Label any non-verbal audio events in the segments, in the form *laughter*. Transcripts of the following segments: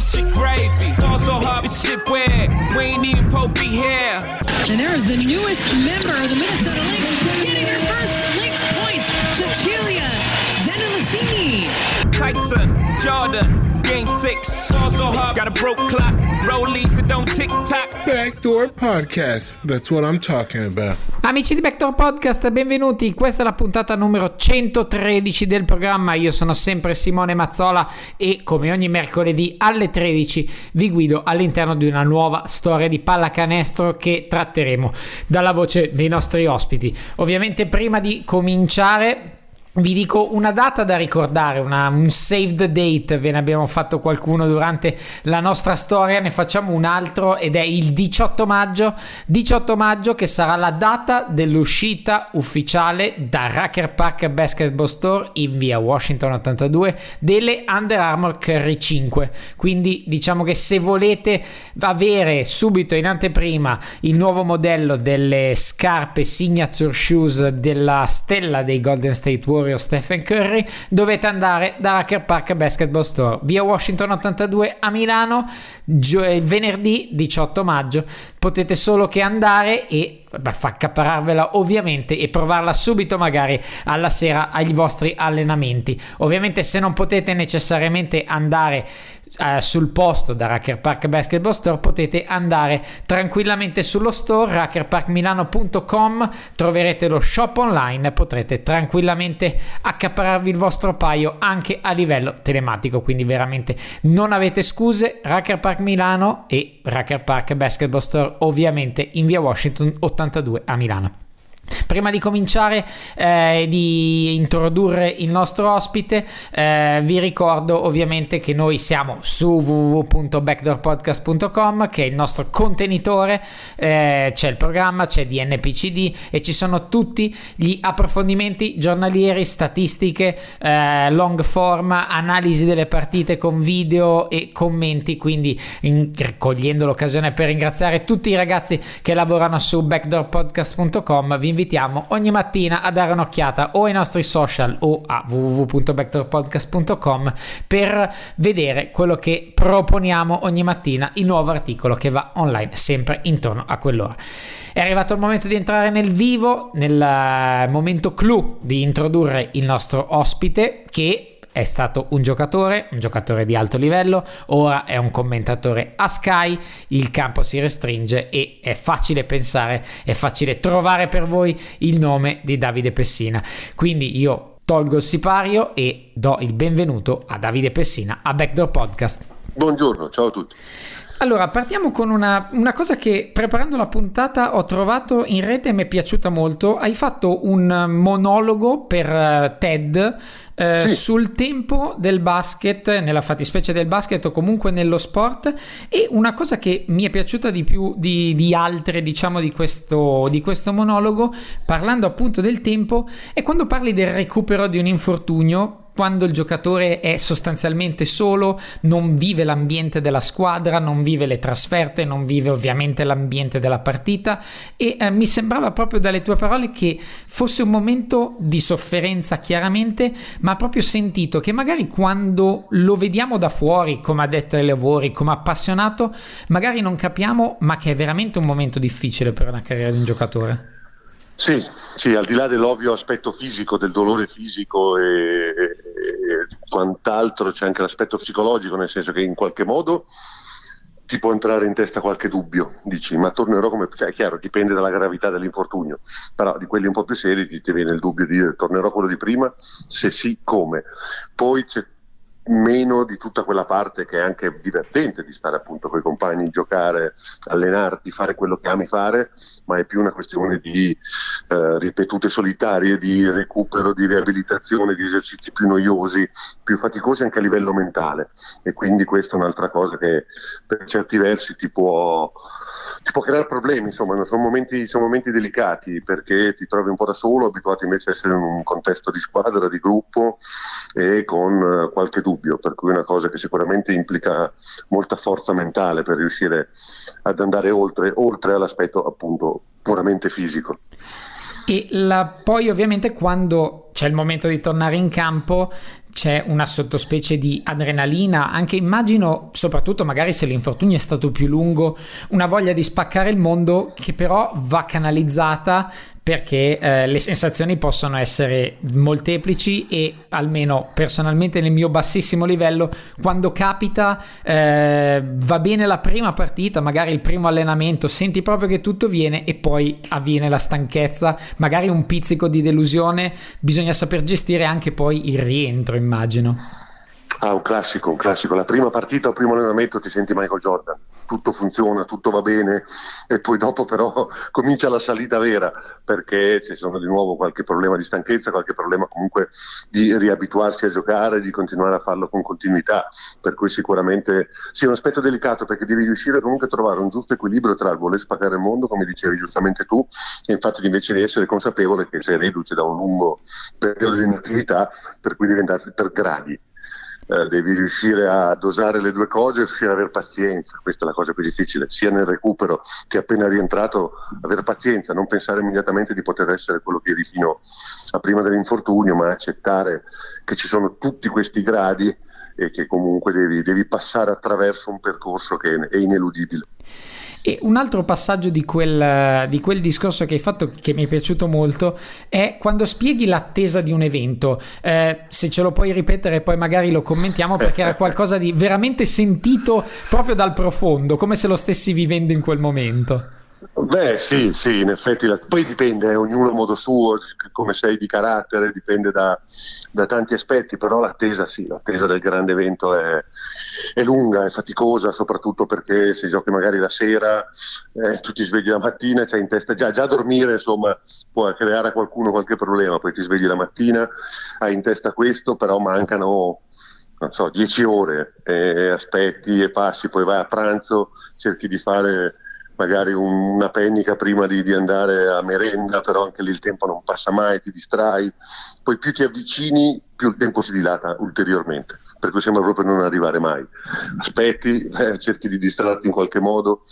This shit gravy. Ball so hard, this shit weird, we ain't even Pope be here. And there is the newest member of the Minnesota Lynx getting her first Lynx points, Cecilia Zendelicini. Tyson, Jordan, game six. Ball so hard, got a broke clock, rollies that don't tick tock. Backdoor Podcast. That's what I'm talking about. Amici di Backdoor Podcast, benvenuti. Questa è la puntata numero 113 del programma. Io sono sempre Simone Mazzola e come ogni mercoledì alle 13 vi guido all'interno di una nuova storia di pallacanestro che tratteremo dalla voce dei nostri ospiti. Ovviamente prima di cominciare vi dico una data da ricordare, una, un save the date, ve ne abbiamo fatto qualcuno durante la nostra storia, ne facciamo un altro ed è il 18 maggio, 18 maggio che sarà la data dell'uscita ufficiale da Racker Park Basketball Store in via Washington 82 delle Under Armour Curry 5. Quindi diciamo che se volete avere subito in anteprima il nuovo modello delle scarpe signature shoes della stella dei Golden State Warriors Stephen Curry dovete andare da Hacker Park Basketball Store via Washington 82 a Milano gio- venerdì 18 maggio. Potete solo che andare e beh, accapararvela ovviamente e provarla subito magari alla sera ai vostri allenamenti. Ovviamente se non potete necessariamente andare Uh, sul posto da Racker Park Basketball Store potete andare tranquillamente sullo store rackerparkmilano.com troverete lo shop online potrete tranquillamente accapararvi il vostro paio anche a livello telematico quindi veramente non avete scuse Racker Park Milano e Racker Park Basketball Store ovviamente in via Washington 82 a Milano Prima di cominciare eh, di introdurre il nostro ospite, eh, vi ricordo ovviamente che noi siamo su www.backdoorpodcast.com che è il nostro contenitore, eh, c'è il programma, c'è DNPCD e ci sono tutti gli approfondimenti giornalieri, statistiche, eh, long form, analisi delle partite con video e commenti, quindi in, cogliendo l'occasione per ringraziare tutti i ragazzi che lavorano su backdoorpodcast.com, vi invitiamo ogni mattina a dare un'occhiata o ai nostri social o a www.backdoorpodcast.com per vedere quello che proponiamo ogni mattina, il nuovo articolo che va online sempre intorno a quell'ora. È arrivato il momento di entrare nel vivo, nel momento clou di introdurre il nostro ospite che è stato un giocatore, un giocatore di alto livello, ora è un commentatore a Sky, il campo si restringe e è facile pensare, è facile trovare per voi il nome di Davide Pessina. Quindi io tolgo il sipario e do il benvenuto a Davide Pessina a Backdoor Podcast. Buongiorno, ciao a tutti. Allora, partiamo con una, una, cosa che preparando la puntata ho trovato in rete e mi è piaciuta molto. Hai fatto un monologo per uh, TED eh, sì. sul tempo del basket, nella fattispecie del basket o comunque nello sport. E una cosa che mi è piaciuta di più di, di altre, diciamo, di questo, di questo monologo, parlando appunto del tempo, è quando parli del recupero di un infortunio quando il giocatore è sostanzialmente solo, non vive l'ambiente della squadra, non vive le trasferte, non vive ovviamente l'ambiente della partita e eh, mi sembrava proprio dalle tue parole che fosse un momento di sofferenza chiaramente, ma proprio sentito che magari quando lo vediamo da fuori come addetto ai lavori, come appassionato, magari non capiamo, ma che è veramente un momento difficile per una carriera di un giocatore. Sì, sì, al di là dell'ovvio aspetto fisico, del dolore fisico e, e, e, quant'altro, c'è anche l'aspetto psicologico, nel senso che in qualche modo ti può entrare in testa qualche dubbio, dici ma tornerò come... Cioè, è chiaro, dipende dalla gravità dell'infortunio, però di quelli un po' più seri ti, ti viene il dubbio di dire tornerò quello di prima, se sì come. Poi c'è meno di tutta quella parte che è anche divertente di stare appunto con i compagni, giocare, allenarti, fare quello che ami fare, ma è più una questione di eh, ripetute solitarie, di recupero, di riabilitazione, di esercizi più noiosi, più faticosi anche a livello mentale. E quindi questa è un'altra cosa che per certi versi ti può ti può creare problemi, insomma, sono momenti, sono momenti, delicati perché ti trovi un po' da solo, abituato invece a essere in un contesto di squadra, di gruppo e con eh, qualche dubbio, per cui è una cosa che sicuramente implica molta forza mentale per riuscire ad andare oltre, oltre all'aspetto appunto puramente fisico. E la, poi ovviamente quando c'è il momento di tornare in campo c'è una sottospecie di adrenalina, anche immagino, soprattutto magari se l'infortunio è stato più lungo, una voglia di spaccare il mondo che però va canalizzata perché eh, le sensazioni possono essere molteplici e almeno personalmente nel mio bassissimo livello quando capita eh, va bene la prima partita magari il primo allenamento senti proprio che tutto viene e poi avviene la stanchezza magari un pizzico di delusione bisogna saper gestire anche poi il rientro immagino Ah, un classico, un classico. La prima partita o primo allenamento ti senti Michael Jordan, tutto funziona, tutto va bene e poi dopo però *laughs* comincia la salita vera perché ci sono di nuovo qualche problema di stanchezza, qualche problema comunque di riabituarsi a giocare, di continuare a farlo con continuità, per cui sicuramente sì, è un aspetto delicato perché devi riuscire comunque a trovare un giusto equilibrio tra il voler spaccare il mondo, come dicevi giustamente tu, e infatti invece di essere consapevole che sei reduce da un lungo periodo di inattività per cui devi andare per gradi eh, devi riuscire a dosare le due cose riuscire ad avere pazienza, questa è la cosa più difficile, sia nel recupero che appena rientrato, avere pazienza, non pensare immediatamente di poter essere quello che eri fino a prima dell'infortunio, ma accettare che ci sono tutti questi gradi e che comunque devi, devi passare attraverso un percorso che è ineludibile. E un altro passaggio di quel, di quel, discorso che hai fatto che mi è piaciuto molto è quando spieghi l'attesa di un evento. Eh, se ce lo puoi ripetere, poi magari lo commentiamo perché era qualcosa di veramente sentito proprio dal profondo, come se lo stessi vivendo in quel momento. Beh, sì, sì, in effetti, poi dipende, eh, ognuno a modo suo, come sei di carattere, dipende da, da tanti aspetti, però l'attesa, sì, l'attesa del grande evento è, è, lunga, è faticosa, soprattutto perché se giochi magari la sera, eh, tu ti svegli la mattina, c'hai in testa già, già dormire, insomma, può creare a qualcuno qualche problema, poi ti svegli la mattina, hai in testa questo, però mancano non so, dieci ore, e aspetti e passi, poi vai a pranzo, cerchi di fare magari una pennica prima di, di, andare a merenda, però anche lì il tempo non passa mai, ti distrai, poi più ti avvicini più il tempo si dilata ulteriormente, per cui sembra proprio non arrivare mai. Aspetti, eh, cerchi di distrarti in qualche modo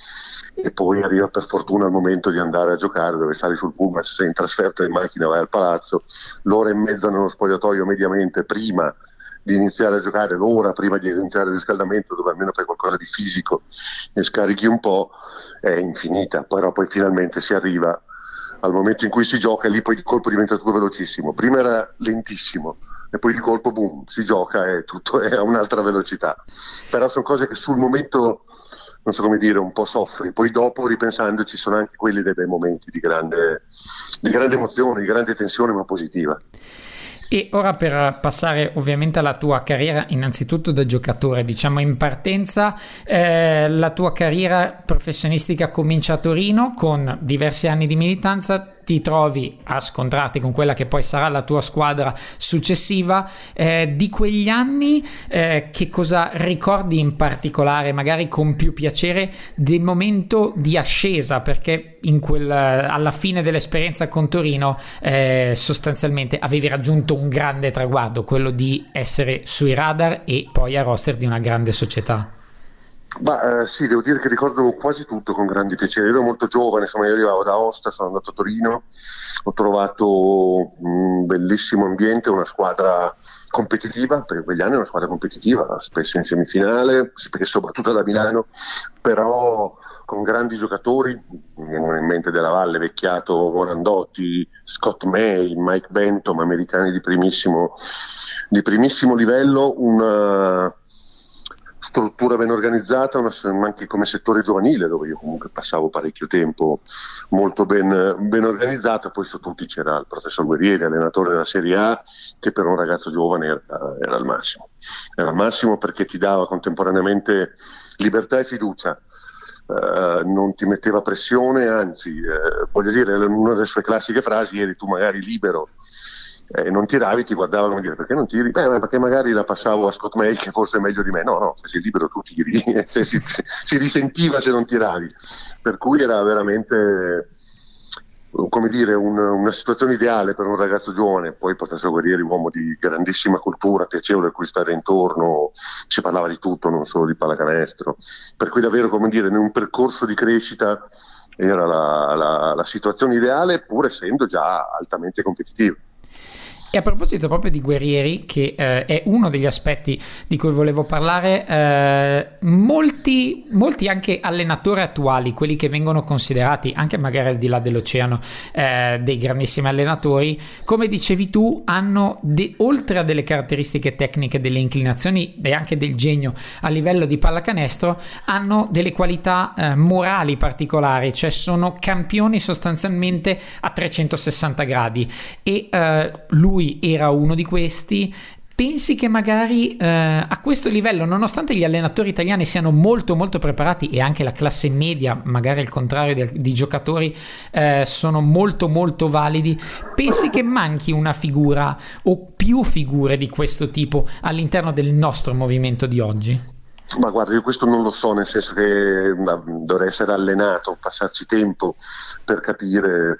e poi arriva per fortuna il momento di andare a giocare, dove sali sul pullman, se sei in trasferta in macchina vai al palazzo, l'ora e mezza nello spogliatoio mediamente prima di iniziare a giocare, l'ora prima di iniziare il riscaldamento, dove almeno fai qualcosa di fisico e scarichi un po', è infinita, però poi finalmente si arriva al momento in cui si gioca e lì poi il colpo diventa tutto velocissimo. Prima era lentissimo e poi di colpo boom, si gioca e tutto è a un'altra velocità. Però sono cose che sul momento non so come dire, un po' soffri, poi dopo ripensandoci sono anche quelli dei bei momenti di grande, di grande emozione, di grande tensione ma positiva. E ora per passare ovviamente alla tua carriera, innanzitutto da giocatore, diciamo in partenza, eh, la tua carriera professionistica comincia a Torino con diversi anni di militanza, ti trovi a scontrarti con quella che poi sarà la tua squadra successiva. Eh, di quegli anni, eh, che cosa ricordi in particolare, magari con più piacere, del momento di ascesa? Perché quel, alla fine dell'esperienza con Torino, eh, sostanzialmente avevi raggiunto un grande traguardo, quello di essere sui radar e poi a roster di una grande società. Ma eh, sì, devo dire che ricordo quasi tutto con grande piacere. Ero molto giovane, insomma, io arrivavo da Osta, sono andato a Torino, ho trovato un bellissimo ambiente, una squadra competitiva, perché quegli anni è una squadra competitiva, spesso in semifinale, spesso battuta da Milano, però con grandi giocatori, mi vengono in mente della Valle, Vecchiato, Morandotti, Scott May, Mike Benton, americani di primissimo, di primissimo livello, una struttura ben organizzata, una, anche come settore giovanile dove io comunque passavo parecchio tempo molto ben, ben organizzato, poi su tutti c'era il professor Guerrieri, allenatore della Serie A, che per un ragazzo giovane era, era il massimo. era il massimo perché ti dava contemporaneamente libertà e fiducia. Uh, non ti metteva pressione, anzi, uh, voglio dire, una delle sue classiche frasi eri tu magari libero e eh, non tiravi, ti guardava come dire perché non tiri? Beh, perché magari la passavo a Scott May che forse è meglio di me. No, no, se sei libero tu tiri, *laughs* cioè, si, si risentiva se non tiravi. Per cui era veramente come dire, un, una situazione ideale per un ragazzo giovane, poi professor Guerrieri, uomo di grandissima cultura, piacevole a cui stare intorno, si parlava di tutto, non solo di pallacanestro, per cui davvero, come dire, in un percorso di crescita era la, la, la situazione ideale, pur essendo già altamente competitivo. E a proposito proprio di Guerrieri, che eh, è uno degli aspetti di cui volevo parlare, eh, molti, molti, anche allenatori attuali, quelli che vengono considerati anche magari al di là dell'oceano eh, dei grandissimi allenatori, come dicevi tu, hanno de- oltre a delle caratteristiche tecniche, delle inclinazioni e anche del genio a livello di pallacanestro, hanno delle qualità eh, morali particolari, cioè sono campioni sostanzialmente a 360 gradi. E eh, lui lui era uno di questi, pensi che magari eh, a questo livello, nonostante gli allenatori italiani siano molto molto preparati e anche la classe media, magari al contrario del, di giocatori, eh, sono molto molto validi, pensi che manchi una figura o più figure di questo tipo all'interno del nostro movimento di oggi? Ma guarda, io questo non lo so, nel senso che dovrei essere allenato, passarci tempo per capire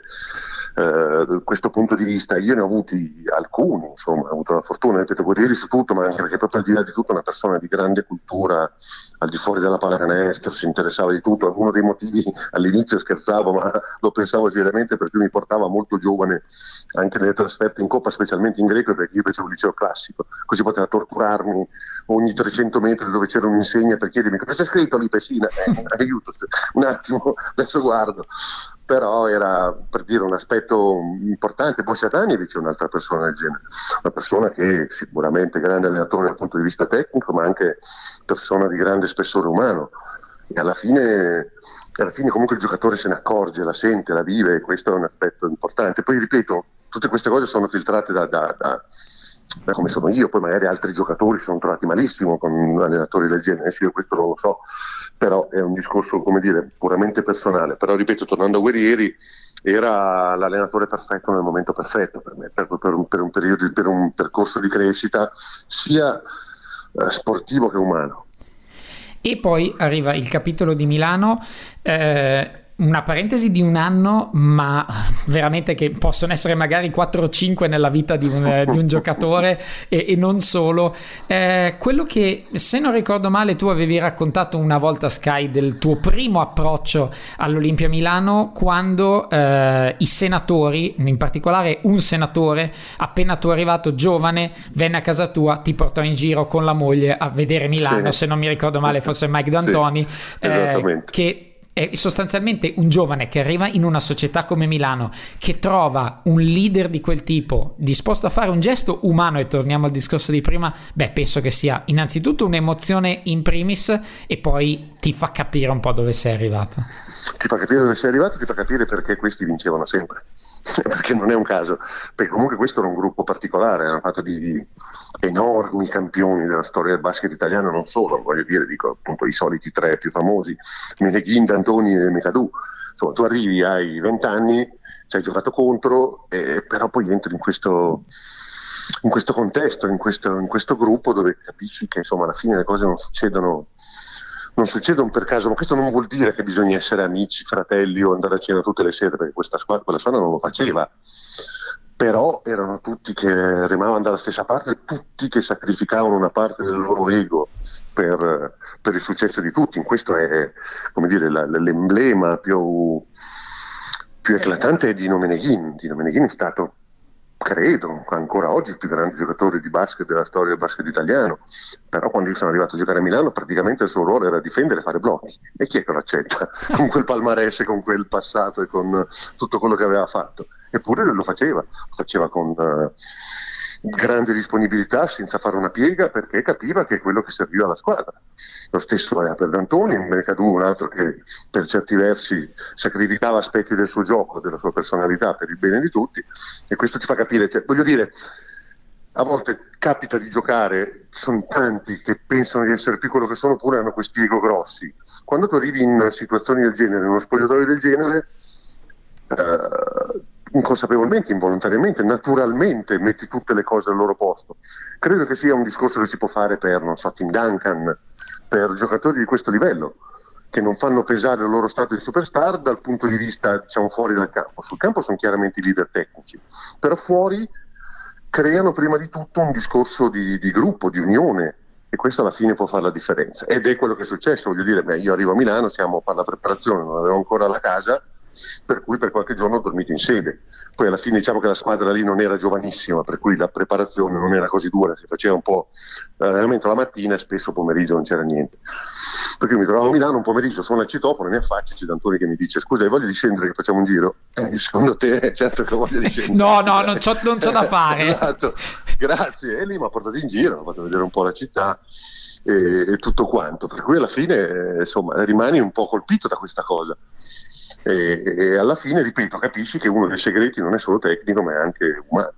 eh, questo punto di vista. Io ne ho avuti alcuni, insomma, ho avuto la fortuna, ripeto, guerrieri su tutto, ma anche perché proprio al di là di tutto una persona di grande cultura, al di fuori della pallacanestro, si interessava di tutto. Uno dei motivi all'inizio scherzavo, ma lo pensavo seriamente perché mi portava molto giovane anche nelle trasferte in Coppa, specialmente in greco, perché io facevo il liceo classico, così poteva torturarmi ogni 300 metri dove c'era un'insegna per chiedermi cosa c'è scritto lì Pessina, eh, *laughs* aiuto, un attimo, adesso guardo però era per dire un aspetto importante. Poi Satanovic è un'altra persona del genere, una persona che è sicuramente grande allenatore dal punto di vista tecnico, ma anche persona di grande spessore umano. E alla fine, alla fine comunque il giocatore se ne accorge, la sente, la vive, e questo è un aspetto importante. Poi ripeto, tutte queste cose sono filtrate da, da, da da come sono io, poi magari altri giocatori sono trovati malissimo con allenatori del genere, io questo non lo so, però è un discorso, come dire, puramente personale. Però ripeto, tornando a Guerrieri, era l'allenatore perfetto nel momento perfetto per me, per, per, un, per un, periodo, per un percorso di crescita sia eh, sportivo che umano. E poi arriva il capitolo di Milano. Eh, una parentesi di un anno, ma veramente che possono essere magari 4 o 5 nella vita di un, di un giocatore e, e, non solo. Eh, quello che, se non ricordo male, tu avevi raccontato una volta Sky del tuo primo approccio all'Olimpia Milano quando eh, i senatori, in particolare un senatore, appena tu arrivato giovane, venne a casa tua, ti portò in giro con la moglie a vedere Milano, sì. se non mi ricordo male, forse Mike D'Antoni, sì, eh, che è sostanzialmente un giovane che arriva in una società come Milano, che trova un leader di quel tipo disposto a fare un gesto umano, e torniamo al discorso di prima, beh, penso che sia innanzitutto un'emozione in primis e poi ti fa capire un po' dove sei arrivato. Ti fa capire dove sei arrivato, ti fa capire perché questi vincevano sempre. *laughs* perché non è un caso, perché comunque questo era un gruppo particolare, erano fatto di enormi campioni della storia del basket italiano, non solo, voglio dire, dico appunto i soliti tre più famosi, Meneghin, D'Antoni e Mecadou. Insomma, tu arrivi ai 20 anni, ci hai giocato contro, eh, però poi entri in questo, in questo contesto, in questo, in questo, gruppo dove capisci che insomma alla fine le cose non succedono non succedono per caso, ma questo non vuol dire che bisogna essere amici, fratelli o andare a cena tutte le sere, perché questa squadra, quella squadra non lo faceva. Però erano tutti che remavano dalla stessa parte, tutti che sacrificavano una parte del loro ego per, per il successo di tutti. Questo è dire, la, l'emblema più, più eclatante di Meneghin. Dino Meneghin è stato credo, ancora oggi il più grande giocatore di basket della storia del basket italiano, però quando io sono arrivato a giocare a Milano praticamente il suo ruolo era difendere e fare blocchi e chi è che lo accetta *laughs* con quel palmarès, con quel passato e con tutto quello che aveva fatto? Eppure lo faceva, lo faceva con... Uh, grande disponibilità senza fare una piega perché capiva che è quello che serviva alla squadra. Lo stesso valeva per D'Antoni, un Mercadù, un altro che per certi versi sacrificava aspetti del suo gioco, della sua personalità per il bene di tutti e questo ti fa capire, cioè, voglio dire, a volte capita di giocare, sono tanti che pensano di essere più quello che sono oppure hanno questi ego grossi. Quando tu arrivi in situazioni del genere, in uno spogliatoio del genere, eh, inconsapevolmente, involontariamente, naturalmente metti tutte le cose al loro posto. Credo che sia un discorso che si può fare per, non so, Tim Duncan, per giocatori di questo livello che non fanno pesare il loro stato di superstar dal punto di vista diciamo fuori dal campo. Sul campo sono chiaramente i leader tecnici, però fuori creano prima di tutto un discorso di, di gruppo, di unione e questo alla fine può fare la differenza ed è quello che è successo, voglio dire, beh, io arrivo a Milano, siamo per la preparazione, non avevo ancora la casa per cui per qualche giorno ho dormito in sede. Poi alla fine diciamo che la squadra lì non era giovanissima, per cui la preparazione non era così dura, si faceva un po' l'allenamento la mattina e spesso pomeriggio non c'era niente. Perché io mi trovavo a Milano un pomeriggio, sono al citofono, mi affaccio, c'è D'Antoni che mi dice scusa hai voglia di scendere che facciamo un giro? Eh, secondo te certo che ho voglia di scendere. *laughs* no, no, non c'ho, non c'ho da *laughs* fare. esatto, grazie. E lì mi ha portato in giro, mi ha fatto vedere un po' la città e, e tutto quanto. Per cui alla fine eh, insomma rimani un po' colpito da questa cosa e, e alla fine, ripeto, capisci che uno dei segreti non è solo tecnico ma è anche umano.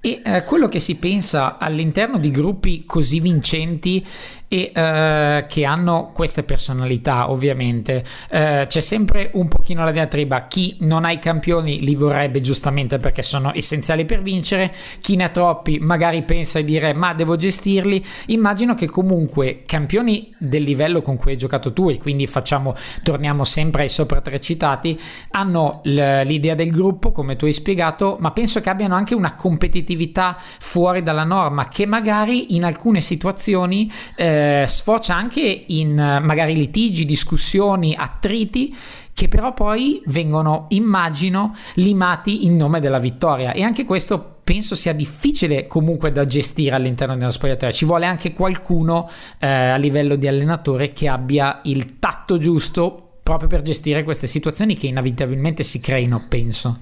E eh, quello che si pensa all'interno di gruppi così vincenti e eh, che hanno queste personalità ovviamente. Eh, c'è sempre un pochino la diatriba chi non ha i campioni li vorrebbe giustamente perché sono essenziali per vincere chi ne ha troppi magari pensa di dire ma devo gestirli immagino che comunque campioni del livello con cui hai giocato tu e quindi facciamo torniamo sempre ai sopra tre citati hanno l'idea del gruppo come tu hai spiegato ma penso che abbiano anche una competitività fuori dalla norma che magari in alcune situazioni eh, eh, sfocia anche in eh, magari litigi, discussioni, attriti che però poi vengono, immagino, limati in nome della vittoria e anche questo penso sia difficile comunque da gestire all'interno dello spogliatoio. Ci vuole anche qualcuno eh, a livello di allenatore che abbia il tatto giusto proprio per gestire queste situazioni che inevitabilmente si creino, penso.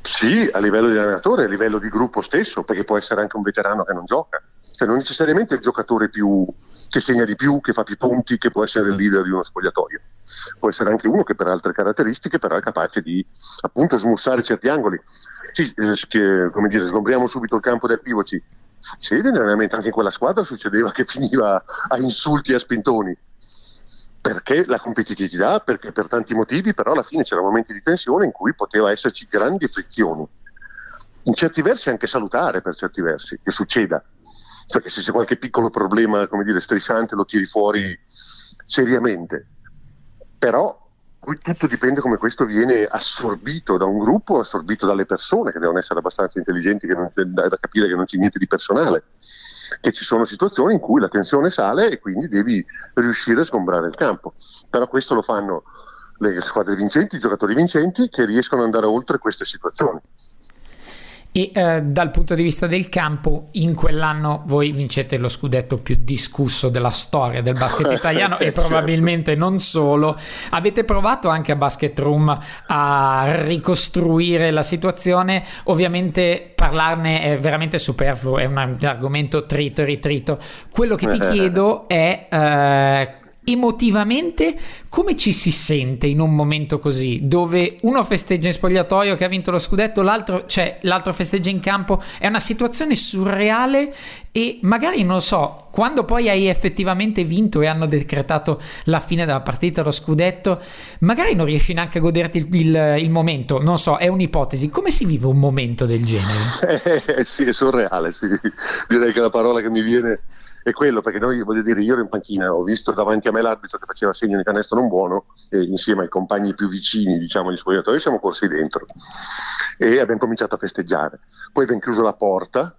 Sì, a livello di allenatore, a livello di gruppo stesso, perché può essere anche un veterano che non gioca. Cioè non necessariamente il giocatore più, che segna di più, che fa più punti, che può essere il leader di uno spogliatoio. Può essere anche uno che per altre caratteristiche però è capace di appunto smussare certi angoli. Sì, eh, che, come dire, sgombriamo subito il campo del pivoci. Succede veramente, anche in quella squadra succedeva che *laughs* finiva a insulti e a spintoni. Perché la competitività, perché per tanti motivi, però alla fine c'erano momenti di tensione in cui poteva esserci grandi frizioni. In certi versi anche salutare per certi versi, che succeda cioè che se c'è qualche piccolo problema, come dire, strisciante lo tiri fuori seriamente. Però poi tutto dipende come questo viene assorbito da un gruppo, assorbito dalle persone che devono essere abbastanza intelligenti non, da, da capire che non c'è niente di personale, che ci sono situazioni in cui la tensione sale e quindi devi riuscire a sgombrare il campo. Però questo lo fanno le squadre vincenti, i giocatori vincenti che riescono ad andare oltre queste situazioni e eh, dal punto di vista del campo in quell'anno voi vincete lo scudetto più discusso della storia del basket *laughs* italiano e probabilmente non solo. Avete provato anche a Basket Room a ricostruire la situazione? Ovviamente parlarne è veramente superfluo è un argomento trito e ritrito. Quello che ti chiedo è eh, emotivamente come ci si sente in un momento così dove uno festeggia in spogliatoio che ha vinto lo scudetto l'altro, cioè, l'altro festeggia in campo è una situazione surreale e magari non lo so quando poi hai effettivamente vinto e hanno decretato la fine della partita lo scudetto magari non riesci neanche a goderti il, il, il momento non so è un'ipotesi come si vive un momento del genere? *laughs* Eh, sì è surreale sì. direi che la parola che mi viene è quello perché noi voglio dire io ero in panchina ho visto davanti a me l'arbitro che faceva segno di canestro non buono e insieme ai compagni più vicini diciamo gli spogliatori siamo corsi dentro. E abbiamo cominciato a festeggiare. Poi abbiamo chiuso la porta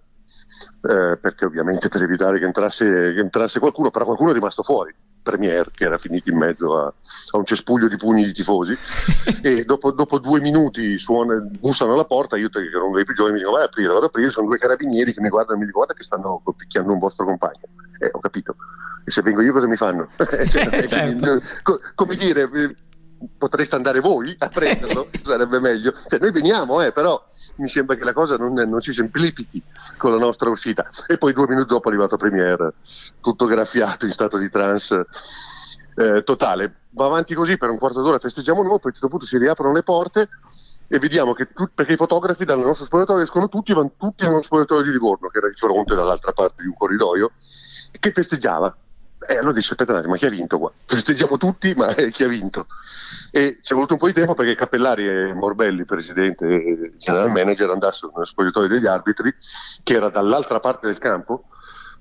eh, perché ovviamente per evitare che entrasse, che entrasse qualcuno però qualcuno è rimasto fuori. Premier che era finito in mezzo a, a un cespuglio di pugni di tifosi. *laughs* E dopo, dopo due minuti suona, bussano alla porta io che ero uno dei più giovani mi dico vai a aprire vado ad aprire sono due carabinieri che mi guardano e mi dicono guarda che stanno picchiando un vostro compagno eh ho capito e se vengo io cosa mi fanno? *laughs* cioè, *laughs* certo. come dire potreste andare voi a prenderlo *laughs* sarebbe meglio cioè, noi veniamo eh, però mi sembra che la cosa non, non, si semplifichi con la nostra uscita. E poi due minuti dopo è arrivato Premier, tutto graffiato in stato di trance eh, totale. Va avanti così per un quarto d'ora, festeggiamo noi, poi a un certo punto si riaprono le porte e vediamo che tu, perché i fotografi dal nostro spogliatoio escono tutti, vanno tutti nello spogliatoio di Livorno, che era di fronte dall'altra parte di un corridoio, che festeggiava. E allora dice, aspetta ma chi ha vinto qua? Festeggiamo tutti, ma eh, chi ha vinto? E ci è voluto un po' di tempo perché Cappellari e Morbelli, presidente e general manager, andassero nello spogliatoio degli arbitri, che era dall'altra parte del campo,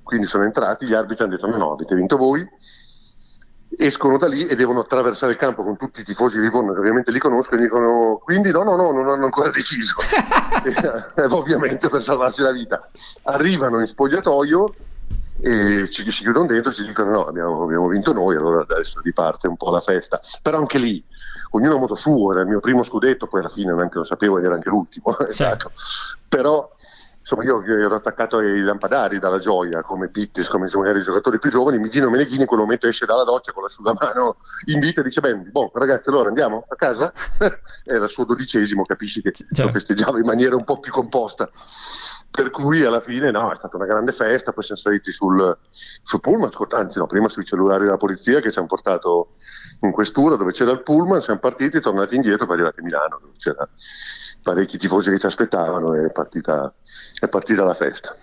quindi sono entrati, gli arbitri hanno detto no, no, avete vinto voi, escono da lì e devono attraversare il campo con tutti i tifosi di Livorno che ovviamente li conoscono e dicono quindi no no no non hanno ancora deciso *laughs* *laughs* e, ovviamente per salvarsi la vita arrivano in spogliatoio e ci, ci chiudono dentro e ci dicono no abbiamo, abbiamo, vinto noi allora adesso riparte un po' la festa però anche lì ognuno a modo suo era il mio primo scudetto poi alla fine neanche lo sapevo ed era anche l'ultimo *laughs* certo. esatto. però insomma io ero attaccato ai lampadari dalla gioia come Pittis, come magari i giocatori più giovani, Migino Meneghini in quel momento esce dalla doccia con l'asciugamano in vita e dice beh, boh, ragazzi allora andiamo a casa? *laughs* Era il suo dodicesimo, capisci che certo. lo festeggiava in maniera un po' più composta. Per cui alla fine no, è stata una grande festa, poi siamo saliti sul, sul pullman, anzi no, prima sui cellulari della polizia che ci hanno portato in questura dove c'era il pullman, siamo partiti, tornati indietro per arrivare a Milano dove c'era parecchi tifosi che ci aspettavano e è partita, è partita la festa.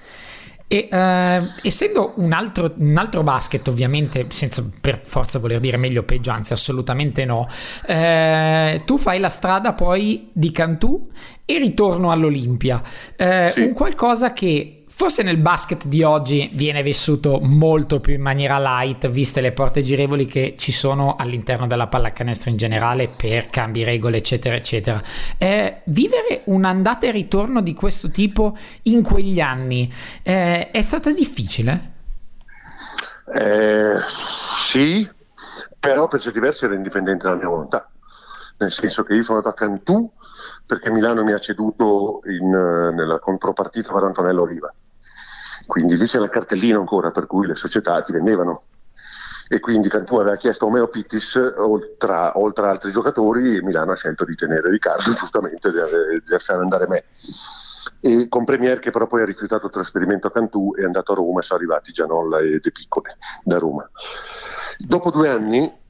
E uh, essendo un altro, un altro, basket, ovviamente, senza per forza voler dire meglio o peggio, anzi, assolutamente no, uh, tu fai la strada poi di Cantù e ritorno all'Olimpia. Uh, sì. Un qualcosa che Forse nel basket di oggi viene vissuto molto più in maniera light, viste le porte girevoli che ci sono all'interno della pallacanestro in generale per cambi regole, eccetera, eccetera. Eh, vivere un'andata e ritorno di questo tipo in quegli anni eh, è stata difficile? Eh, sì, però per certi versi era indipendente dalla mia volontà, nel senso che io sono andato a Cantù perché Milano mi ha ceduto in, nella contropartita per Antonello Riva quindi lì c'era il cartellino ancora per cui le società ti vendevano. E quindi Cantù aveva chiesto a Omeo Pittis oltre, oltre a altri giocatori Milano ha scelto di tenere Riccardo *laughs* giustamente di, di fare andare me. E con Premier che però poi ha rifiutato il trasferimento a Cantù è andato a Roma e sono arrivati Gianolla e De Piccole da Roma. Dopo due anni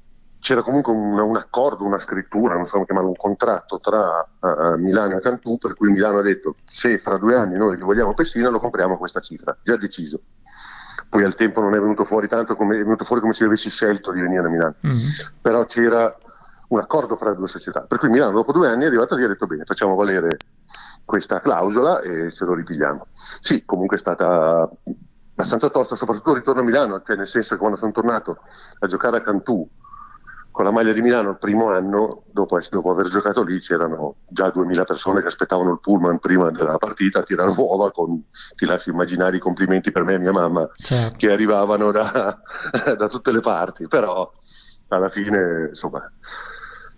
c'era comunque un, un, accordo, una scrittura, non so come chiamarlo, un contratto tra uh, Milano e Cantù, per cui Milano ha detto se fra due anni noi li vogliamo Pessina lo compriamo a questa cifra, già deciso. Poi al tempo non è venuto fuori tanto, come, è venuto fuori come se avessi scelto di venire a Milano, mm-hmm. però c'era un accordo fra le due società, per cui Milano dopo due anni è arrivato lì e ha detto bene, facciamo valere questa clausola e ce lo ripigliamo. Sì, comunque è stata abbastanza tosta, soprattutto il ritorno a Milano, cioè nel senso che quando sono tornato a giocare a Cantù con la maglia di Milano il primo anno, dopo, dopo, aver giocato lì, c'erano già 2000 persone che aspettavano il pullman prima della partita a tirare uova con, ti lascio immaginare i complimenti per me e mia mamma, certo. che arrivavano da, *laughs* da, tutte le parti, però alla fine, insomma,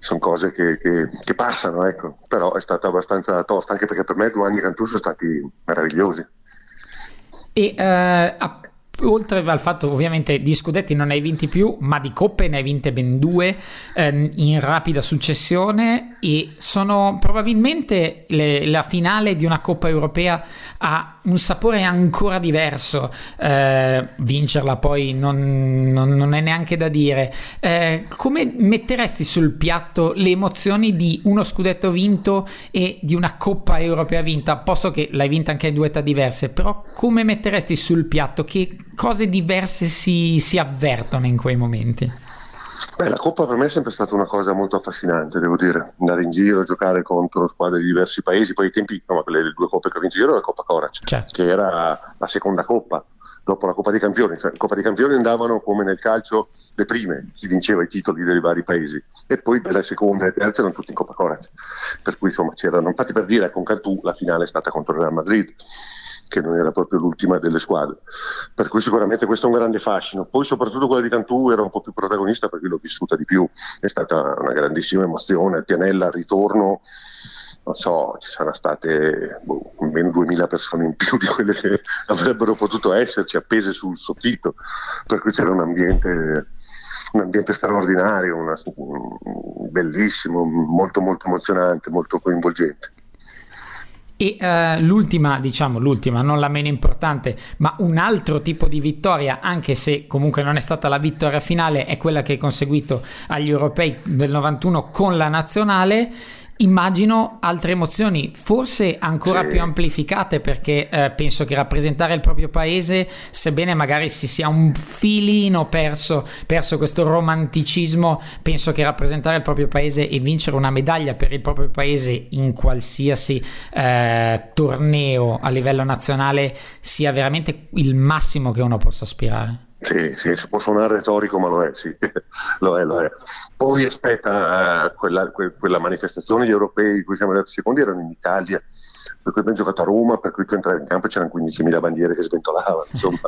sono cose che, che, che, passano, ecco. però è stata abbastanza tosta, anche perché per me due anni Cantù sono stati meravigliosi. E uh, oltre al fatto ovviamente di scudetti non hai vinti più, ma di coppe ne hai vinte ben due eh, in rapida successione e sono probabilmente le, la finale di una coppa europea ha un sapore ancora diverso. Eh, vincerla poi non, non, non, è neanche da dire. Eh, come metteresti sul piatto le emozioni di uno scudetto vinto e di una coppa europea vinta? Posto che l'hai vinta anche in due età diverse, però come metteresti sul piatto? Che cose diverse si, si avvertono in quei momenti? Beh, la Coppa per me è sempre stata una cosa molto affascinante, devo dire, andare in giro, giocare contro squadre di diversi paesi, poi ai tempi, no, le due coppe che ho vinto io era la Coppa Corac, certo. che era la seconda Coppa, dopo la Coppa dei Campioni, cioè in Coppa dei Campioni andavano come nel calcio le prime, chi vinceva i titoli dei vari paesi, e poi le seconde e terze erano tutte in Coppa Corac, per cui insomma c'erano, infatti per dire, con Cantù la finale è stata contro il Real Madrid, che non era proprio l'ultima delle squadre. Per cui sicuramente questo è un grande fascino. Poi soprattutto quella di Cantù era un po' più protagonista perché l'ho vissuta di più, è stata una grandissima emozione, Pianella al ritorno, non so, ci saranno state boh, almeno 2000 persone in più di quelle che *laughs* avrebbero potuto esserci appese sul soffitto, per cui c'era un ambiente un ambiente straordinario, una, bellissimo, molto molto emozionante, molto coinvolgente. E uh, l'ultima, diciamo l'ultima, non la meno importante, ma un altro tipo di vittoria, anche se comunque non è stata la vittoria finale, è quella che hai conseguito agli europei del 91 con la nazionale. Immagino altre emozioni, forse ancora Sì. più amplificate, perché eh, penso che rappresentare il proprio paese, sebbene magari si sia un filino perso, perso questo romanticismo, penso che rappresentare il proprio paese e vincere una medaglia per il proprio paese in qualsiasi eh, torneo a livello nazionale sia veramente il massimo che uno possa aspirare. Sì, sì, si può suonare retorico, ma lo è, sì, *laughs* lo è, lo è. Poi aspetta, eh, quella, que- quella manifestazione, gli europei di cui siamo arrivati secondi erano in Italia, per cui abbiamo giocato a Roma, per cui tu entravi in campo e c'erano 15.000 bandiere che sventolavano, *laughs* insomma,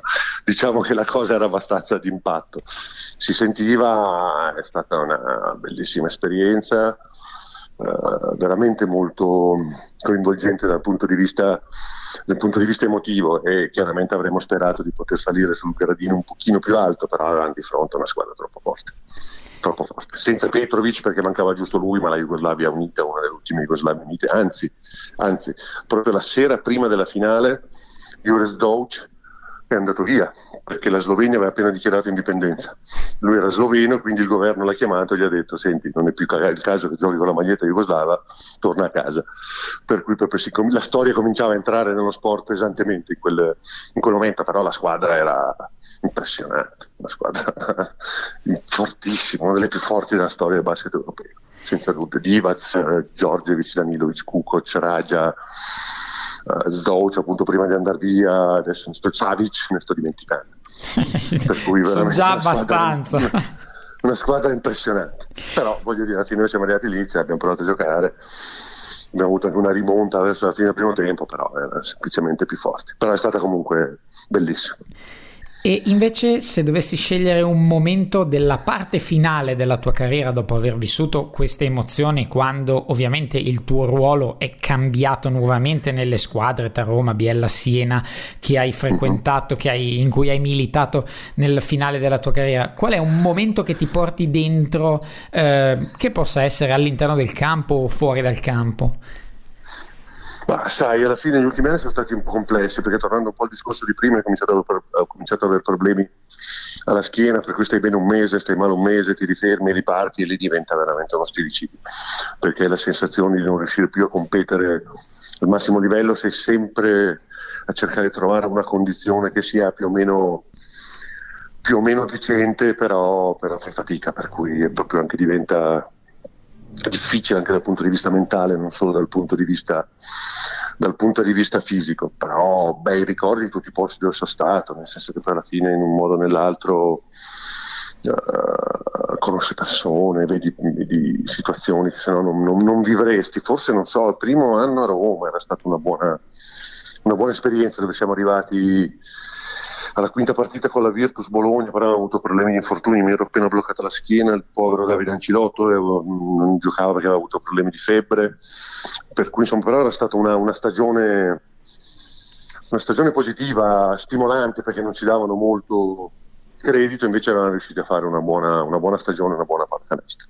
diciamo che la cosa era abbastanza d'impatto. Si sentiva, è stata una bellissima esperienza, eh, veramente molto coinvolgente dal punto di vista dal punto di vista emotivo e chiaramente avremmo sperato di poter salire sul gradino un pochino più alto però avevamo di fronte una squadra troppo forte troppo forte. Senza Petrovic perché mancava giusto lui ma la Jugoslavia unita una delle ultime Jugoslavie unite anzi, anzi proprio la sera prima della finale Jures Douc è andato via perché la Slovenia aveva appena dichiarato indipendenza. Lui era sloveno, quindi il governo l'ha chiamato e gli ha detto: Senti, non è più il caso che giochi con la maglietta jugoslava, torna a casa. Per cui proprio si la storia cominciava a entrare nello sport pesantemente in quel, in quel momento, però la squadra era impressionante, una squadra *laughs* fortissima, una delle più forti della storia del basket europeo. Senza dubbio, Divac, eh, Djordjevic, Danilovic, Kukoc, Raja, uh, Zdouc appunto prima di andare via, adesso Savic ne sto dimenticando. *laughs* Per cui Sono già squadra- abbastanza. Una squadra impressionante, però voglio dire, alla fine noi siamo arrivati lì, ci abbiamo provato a giocare, abbiamo avuto anche una rimonta verso la fine del primo tempo, però era semplicemente più forte. Però è stata comunque bellissima. E invece se dovessi scegliere un momento della parte finale della tua carriera dopo aver vissuto queste emozioni, quando ovviamente il tuo ruolo è cambiato nuovamente nelle squadre tra Roma, Biella, Siena che hai frequentato, che hai- in cui hai militato nel finale della tua carriera, qual è un momento che ti porti dentro eh, che possa essere all'interno del campo o fuori dal campo? Ma sai, alla fine gli ultimi anni sono stati un po' complessi, perché tornando un po' al discorso di prima, ho cominciato, aver- ho cominciato ad avere problemi alla schiena, per cui stai bene un mese, stai male un mese, ti rifermi, riparti e lì diventa veramente uno stillicidio, perché la sensazione di non riuscire più a competere al massimo livello, sei sempre a cercare di trovare una condizione che sia più o meno più o meno decente, però, però fai fatica, per cui proprio anche diventa difficile anche dal punto di vista mentale, non solo dal punto di vista, punto di vista fisico, però bei ricordi di tutti i posti dove sono stato, nel senso che poi alla fine in un modo o nell'altro eh, conosci persone, vedi, vedi situazioni che se no non, non- non vivresti, forse non so, il primo anno a Roma era stata una buona, una buona esperienza dove siamo arrivati alla quinta partita con la Virtus Bologna, però avevo avuto problemi di infortuni, mi ero appena bloccata la schiena, il povero Davide Ancilotto avevo- non giocava perché aveva avuto problemi di febbre, per cui insomma però era stata una, una stagione una stagione positiva, stimolante perché non ci davano molto credito, invece erano riusciti a fare una buona, una buona stagione, una buona pallacanestro.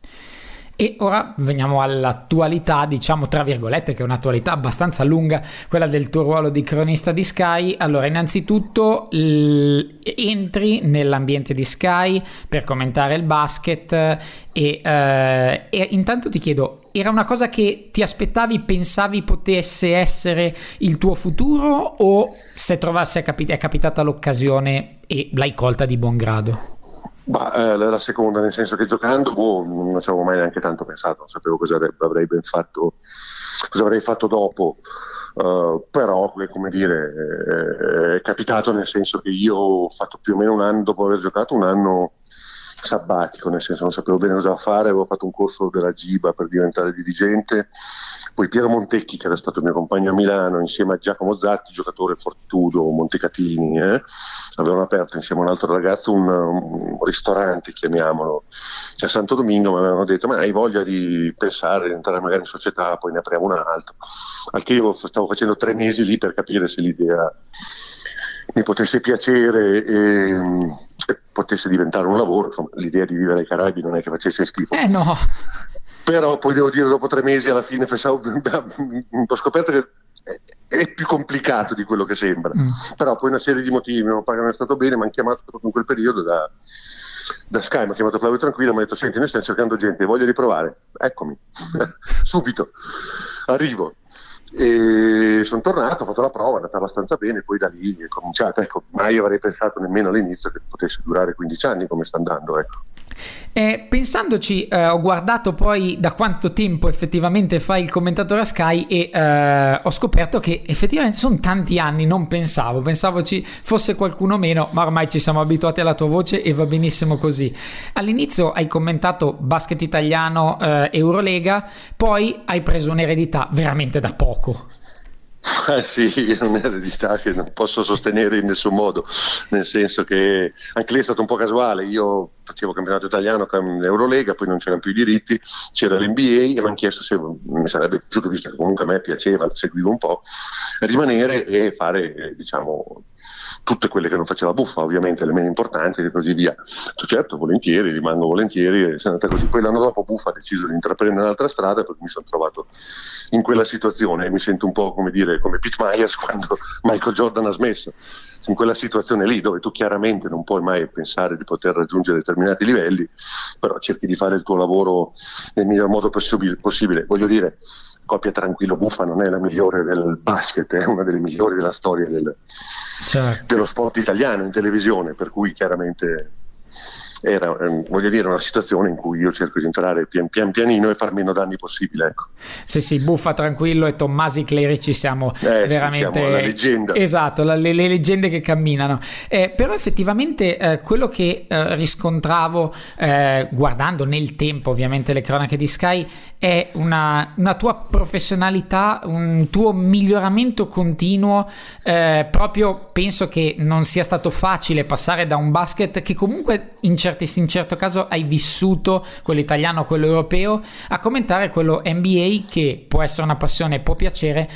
E ora veniamo all'attualità, diciamo tra virgolette, che è un'attualità abbastanza lunga, quella del tuo ruolo di cronista di Sky. Allora, innanzitutto l- entri nell'ambiente di Sky per commentare il basket e, eh, e intanto ti chiedo, era una cosa che ti aspettavi, pensavi potesse essere il tuo futuro o se trovasse capit- è capitata l'occasione e l'hai colta di buon grado? Bah, eh, la seconda, nel senso che giocando boh, non ci avevo mai neanche tanto pensato, non sapevo cosa avrei fatto, cosa avrei fatto dopo. Uh, però, come dire, eh, è capitato nel senso che io ho fatto più o meno un anno dopo aver giocato, un anno sabbatico, nel senso non sapevo bene cosa fare, avevo fatto un corso della GIBA per diventare dirigente, poi Piero Montecchi, che era stato mio compagno a Milano, insieme a Giacomo Zatti, giocatore fortitudo, Montecatini, eh, avevano aperto insieme a un altro ragazzo un, un ristorante, chiamiamolo, a Santo Domingo, mi avevano detto, ma hai voglia di pensare, di entrare magari in società, poi ne apriamo un altro. Al che io stavo facendo tre mesi lì per capire se l'idea mi potesse piacere e, e potesse diventare un lavoro, insomma, l'idea di vivere ai Caraibi non è che facesse schifo. Eh no, Però poi devo dire, dopo tre mesi alla fine pensavo, *laughs* ho scoperto che è, più complicato di quello che sembra. Mm. Però poi una serie di motivi, non pagano è stato bene, mi hanno chiamato proprio in quel periodo da, da Sky mi ha chiamato Flavio Tranquillo mi ha detto senti noi stiamo cercando gente, voglio riprovare, eccomi, *laughs* subito, arrivo. E sono tornato, ho fatto la prova, è andata abbastanza bene, poi da lì è cominciata. Ecco, mai avrei pensato nemmeno all'inizio che potesse durare 15 anni come sta andando. Ecco. Eh, pensandoci, eh, ho guardato poi da quanto tempo effettivamente fai il commentatore a Sky e eh, ho scoperto che effettivamente sono tanti anni, non pensavo, pensavo ci fosse qualcuno meno, ma ormai ci siamo abituati alla tua voce e va benissimo così. All'inizio hai commentato basket italiano, eh, Eurolega, poi hai preso un'eredità veramente da poco. Eh sì, è un'eredità che non posso sostenere in nessun modo, nel senso che anche lì è stato un po' casuale, io facevo campionato italiano con l'Eurolega, poi non c'erano più i diritti, c'era l'NBA e mi hanno chiesto se mi sarebbe piaciuto, visto che comunque a me piaceva, seguivo un po', rimanere e fare, diciamo, tutte quelle che non faceva buffa, ovviamente le meno importanti e così via. Certo, volentieri, rimango volentieri e è andata così. Poi l'anno dopo buffa ha deciso di intraprendere un'altra strada perché mi sono trovato in quella situazione e mi sento un po' come dire come Pete Myers *laughs* quando Michael Jordan ha smesso. In quella situazione lì dove tu chiaramente non puoi mai pensare di poter raggiungere determinati livelli, però cerchi di fare il tuo lavoro nel miglior modo possibile. Voglio dire, coppia tranquillo buffa non è la migliore del basket, è una delle migliori della storia del, certo. dello sport italiano in televisione, per cui chiaramente era ehm, voglio dire, una situazione in cui io cerco di entrare pian, pian pianino e far meno danni possibile. Ecco. Sì, sì, buffa tranquillo e Tommasi Clerici siamo eh, veramente... Sì, siamo la leggenda. Esatto, la, le, le, leggende che camminano. Eh, però effettivamente eh, quello che eh, riscontravo eh, guardando nel tempo ovviamente le cronache di Sky è una, una tua professionalità, un tuo miglioramento continuo. Eh, proprio penso che non sia stato facile passare da un basket che comunque in certi certi, in certo caso hai vissuto quello italiano, quello europeo, a commentare quello NBA che può essere una passione, può piacere,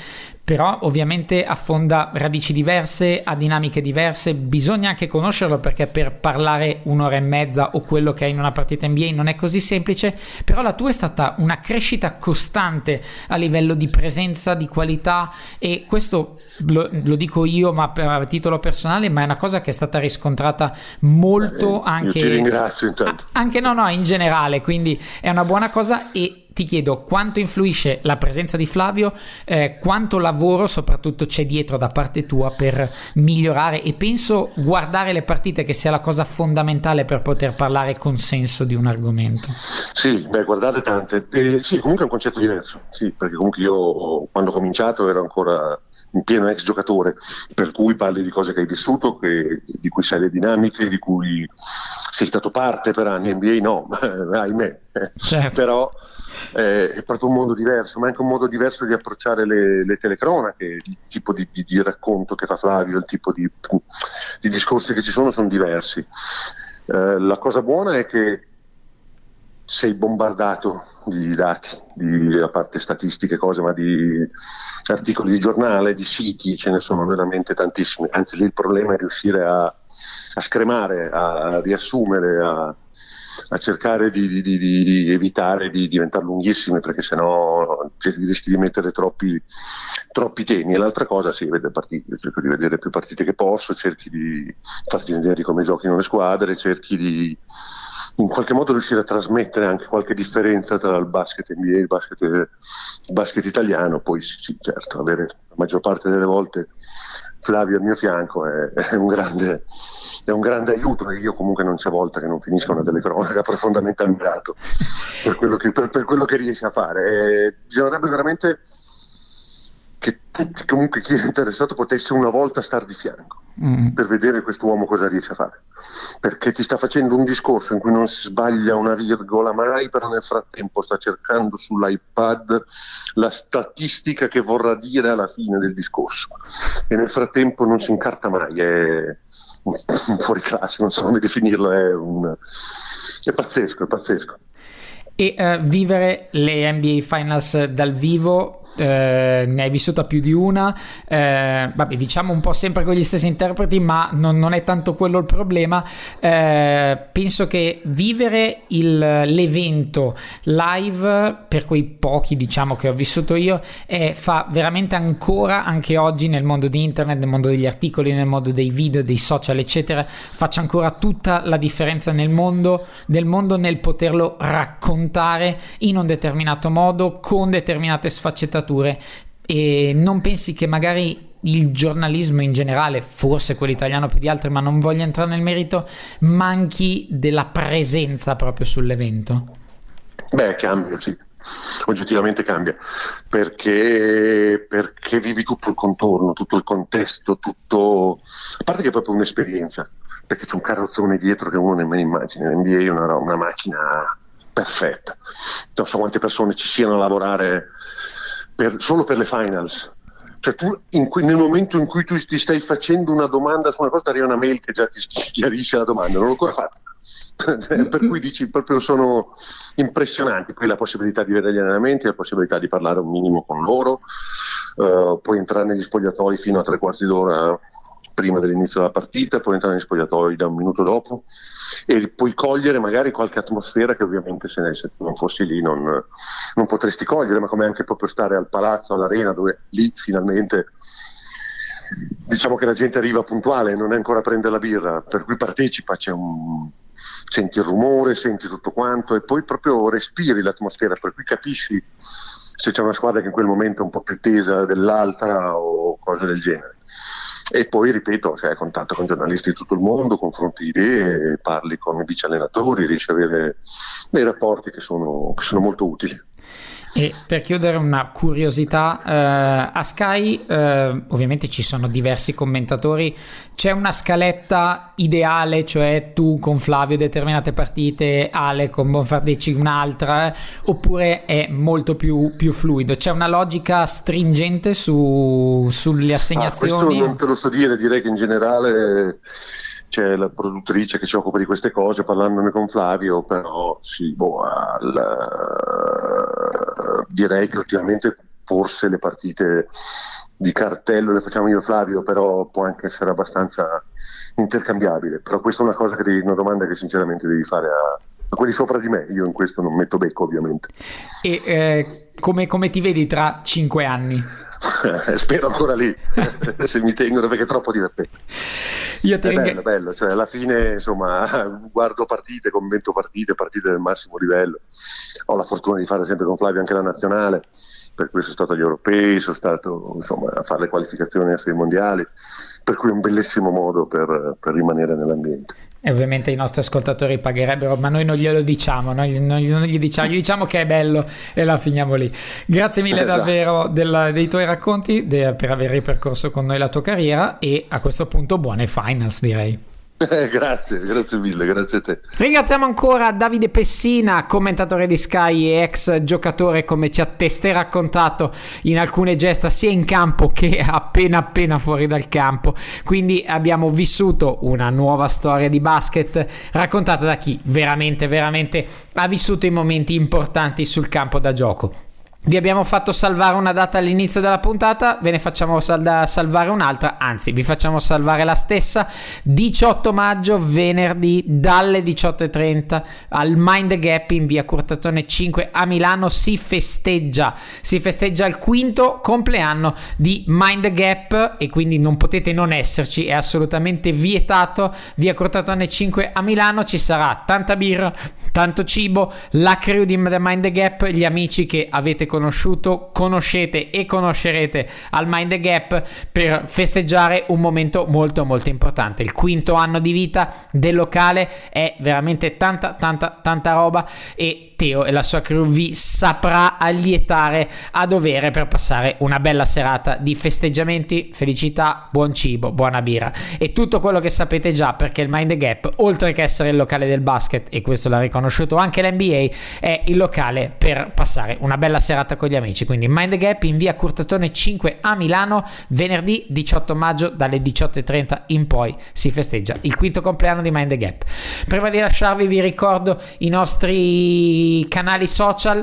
però ovviamente affonda radici diverse, ha dinamiche diverse, bisogna anche conoscerlo perché per parlare un'ora e mezza o quello che è in una partita NBA non è così semplice, però la tua è stata una crescita costante a livello di presenza, di qualità e questo lo, lo dico io ma per, a titolo personale, ma è una cosa che è stata riscontrata molto eh, anche... Io ti ringrazio intanto. Anche no, no, in generale, quindi è una buona cosa e ti chiedo quanto influisce la presenza di Flavio, eh, quanto lavoro soprattutto c'è dietro da parte tua per migliorare e penso guardare le partite che sia la cosa fondamentale per poter parlare con senso di un argomento. Sì, beh, guardate tante. Eh, sì, comunque è un concetto diverso, sì, perché comunque io quando ho cominciato ero ancora un pieno ex giocatore, per cui parli di cose che hai vissuto, che, di cui sai le dinamiche, di cui sei stato parte per anni, NBA no, *laughs* ahimè, certo. però eh, è proprio un mondo diverso, ma anche un modo diverso di approcciare le, le telecronache, il tipo di, di, di, racconto che fa Flavio, il tipo di, di discorsi che ci sono sono diversi. Eh, la cosa buona è che sei bombardato di dati, di, a parte statistiche, cose, ma di articoli di giornale, di siti, ce ne sono veramente tantissimi. Anzi, lì il problema è riuscire a, a scremare, a, riassumere, a, a cercare di, di, di, di, evitare di diventare lunghissime perché sennò rischi di mettere troppi, troppi temi. E l'altra cosa, sì, vede partite, cerco di vedere più partite che posso, cerchi di farti vedere come giochino le squadre, cerchi di in qualche modo riuscire a trasmettere anche qualche differenza tra il basket NBA e il basket, il basket italiano, poi sì, certo, avere la maggior parte delle volte Flavio al mio fianco è, è, un, grande, è un grande aiuto perché io comunque non c'è volta che non finisca una telecronaca profondamente ammirato per quello che, per, per quello che riesce a fare. E bisognerebbe veramente che tutti, comunque chi è interessato potesse una volta star di fianco mm. per vedere quest'uomo cosa riesce a fare. Perché ti sta facendo un discorso in cui non si sbaglia una virgola mai, però nel frattempo sta cercando sull'iPad la statistica che vorrà dire alla fine del discorso. E nel frattempo non si incarta mai, è un *laughs* fuori classe, non so come definirlo, è, un... è pazzesco, è pazzesco e uh, vivere le NBA Finals dal vivo eh, ne hai vissuta più di una, eh, vabbè diciamo un po' sempre con gli stessi interpreti ma non, non è tanto quello il problema, eh, penso che vivere il, l'evento live per quei pochi diciamo che ho vissuto io fa veramente ancora anche oggi nel mondo di internet, nel mondo degli articoli, nel mondo dei video, dei social eccetera, faccia ancora tutta la differenza nel mondo, del mondo nel poterlo raccontare in un determinato modo con determinate sfaccettature e non pensi che magari il giornalismo in generale, forse quello italiano più di altri, ma non voglio entrare nel merito, manchi della presenza proprio sull'evento? Beh, cambia, sì. Oggettivamente cambia perché, perché vivi tutto il contorno, tutto il contesto, tutto. A parte che è proprio un'esperienza, perché c'è un carrozzone dietro che uno nemmeno immagina. L'NBA è una, una macchina perfetta. Non so quante persone ci siano a lavorare per, solo per le finals. Cioè tu in, nel momento in cui tu ti stai facendo una domanda su una cosa, arriva una mail che già ti *laughs* chiarisce la domanda, non l'ho ancora fatta. *laughs* per cui dici proprio sono impressionanti. Poi la possibilità di vedere gli allenamenti, la possibilità di parlare un minimo con loro, uh, puoi entrare negli spogliatoi fino a tre quarti d'ora prima dell'inizio della partita, puoi entrare negli spogliatoi da un minuto dopo e puoi cogliere magari qualche atmosfera che ovviamente se, ne, se non fossi lì non, non, potresti cogliere, ma come anche proprio stare al palazzo, all'arena, dove lì finalmente diciamo che la gente arriva puntuale, non è ancora a prendere la birra, per cui partecipa, un, senti il rumore, senti tutto quanto e poi proprio respiri l'atmosfera, per cui capisci se c'è una squadra che in quel momento è un po' più tesa dell'altra o cose del genere. E poi, ripeto, sei a contatto con giornalisti di tutto il mondo, confronti idee, parli con i vice allenatori, riesci ad avere dei rapporti che sono, che sono molto utili. E per chiudere una curiosità, eh, a Sky eh, ovviamente ci sono diversi commentatori, c'è una scaletta ideale, cioè tu con Flavio determinate partite, Ale con Bonfardecci un'altra, eh, oppure è molto più, più, fluido? C'è una logica stringente su, sulle assegnazioni? Ah, questo non te lo so dire, direi che in generale c'è la produttrice che si occupa di queste cose, parlandone con Flavio, però sì, boh, al, direi che ultimamente forse le partite di cartello le facciamo io e Flavio, però può anche essere abbastanza intercambiabile. Però questa è una cosa che devi, una domanda che sinceramente devi fare a, a quelli sopra di me, io in questo non metto becco ovviamente. E eh, come, come ti vedi tra cinque anni? *laughs* Spero ancora lì, *laughs* se mi tengono perché è troppo divertente. Io ti è bello, bello, cioè alla fine insomma *laughs* guardo partite, commento partite, partite del massimo livello. Ho la fortuna di fare sempre con Flavio anche la nazionale, per cui sono stato agli europei, sono stato insomma, a fare le qualificazioni ai mondiali, per cui è un bellissimo modo per, per rimanere nell'ambiente. E ovviamente i nostri ascoltatori pagherebbero, ma noi non glielo diciamo, noi non gli diciamo, gli diciamo che è bello e la finiamo lì. Grazie mille esatto. davvero del, dei tuoi racconti, de, per aver ripercorso con noi la tua carriera e a questo punto buone finals direi. *laughs* Grazie, grazie mille, grazie a te. Ringraziamo ancora Davide Pessina, commentatore di Sky e ex giocatore, come ci ha testé raccontato in alcune gesta sia in campo che appena appena fuori dal campo. Quindi abbiamo vissuto una nuova storia di basket raccontata da chi veramente, veramente ha vissuto i momenti importanti sul campo da gioco. Vi abbiamo fatto salvare una data all'inizio della puntata, ve ne facciamo sal- salvare un'altra, anzi vi facciamo salvare la stessa, 18 maggio, venerdì dalle 18.30 al Mind Gap in via Curtatone 5 a Milano si festeggia, si festeggia il quinto compleanno di Mind Gap e quindi non potete non esserci, è assolutamente vietato, via Curtatone 5 a Milano ci sarà tanta birra, tanto cibo, la crew di Mind Gap, gli amici che avete conosciuto, conoscete e conoscerete al Mind Gap per festeggiare un momento molto molto importante. Il quinto anno di vita del locale è veramente tanta tanta tanta roba e Matteo e la sua crew vi saprà allietare a dovere per passare una bella serata di festeggiamenti, felicità, buon cibo, buona birra e tutto quello che sapete già perché il Mind Gap, oltre che essere il locale del basket, e questo l'ha riconosciuto anche l'NBA, è il locale per passare una bella serata con gli amici. Quindi Mind Gap in via Curtatone 5 a Milano, venerdì 18 maggio dalle 18.30 in poi si festeggia il quinto compleanno di Mind Gap. Prima di lasciarvi vi ricordo i nostri canali social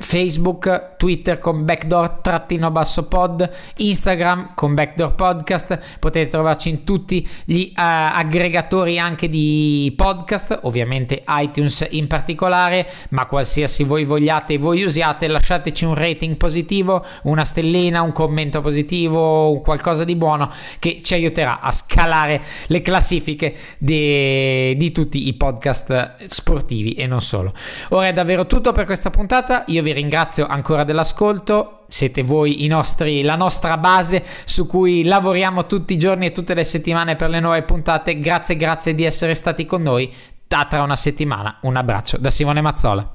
Facebook, Twitter con backdoor-pod, Instagram con backdoor podcast, potete trovarci in tutti gli uh, aggregatori anche di podcast, ovviamente iTunes in particolare, ma qualsiasi voi vogliate voi usiate, lasciateci un rating positivo, una stellina, un commento positivo, qualcosa di buono che ci aiuterà a scalare le classifiche di, di tutti i podcast sportivi e non solo. Ora è davvero tutto per questa puntata, io vi vi ringrazio ancora dell'ascolto. Siete voi nostri, la nostra base su cui lavoriamo tutti i giorni e tutte le settimane per le nuove puntate. Grazie, grazie di essere stati con noi. Da tra una settimana. Un abbraccio da Simone Mazzola.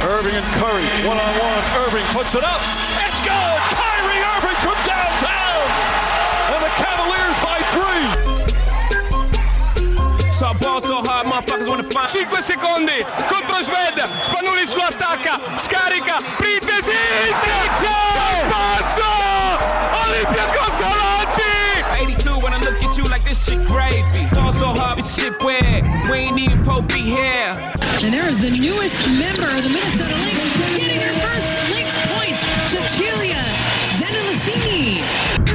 Irving and Curry, one on one. Irving puts it up. 5 secondi contro Sved. Spanulis lo attacca. Scarica. Printesi. Passo. Olympiacos avanti. 82 when I look at you like this shit gravy. Ball so hard, this shit weird. We ain't even Pope be here. And there is the newest member of the Minnesota Lynx getting her first Lynx points. Cecilia Zendelicini.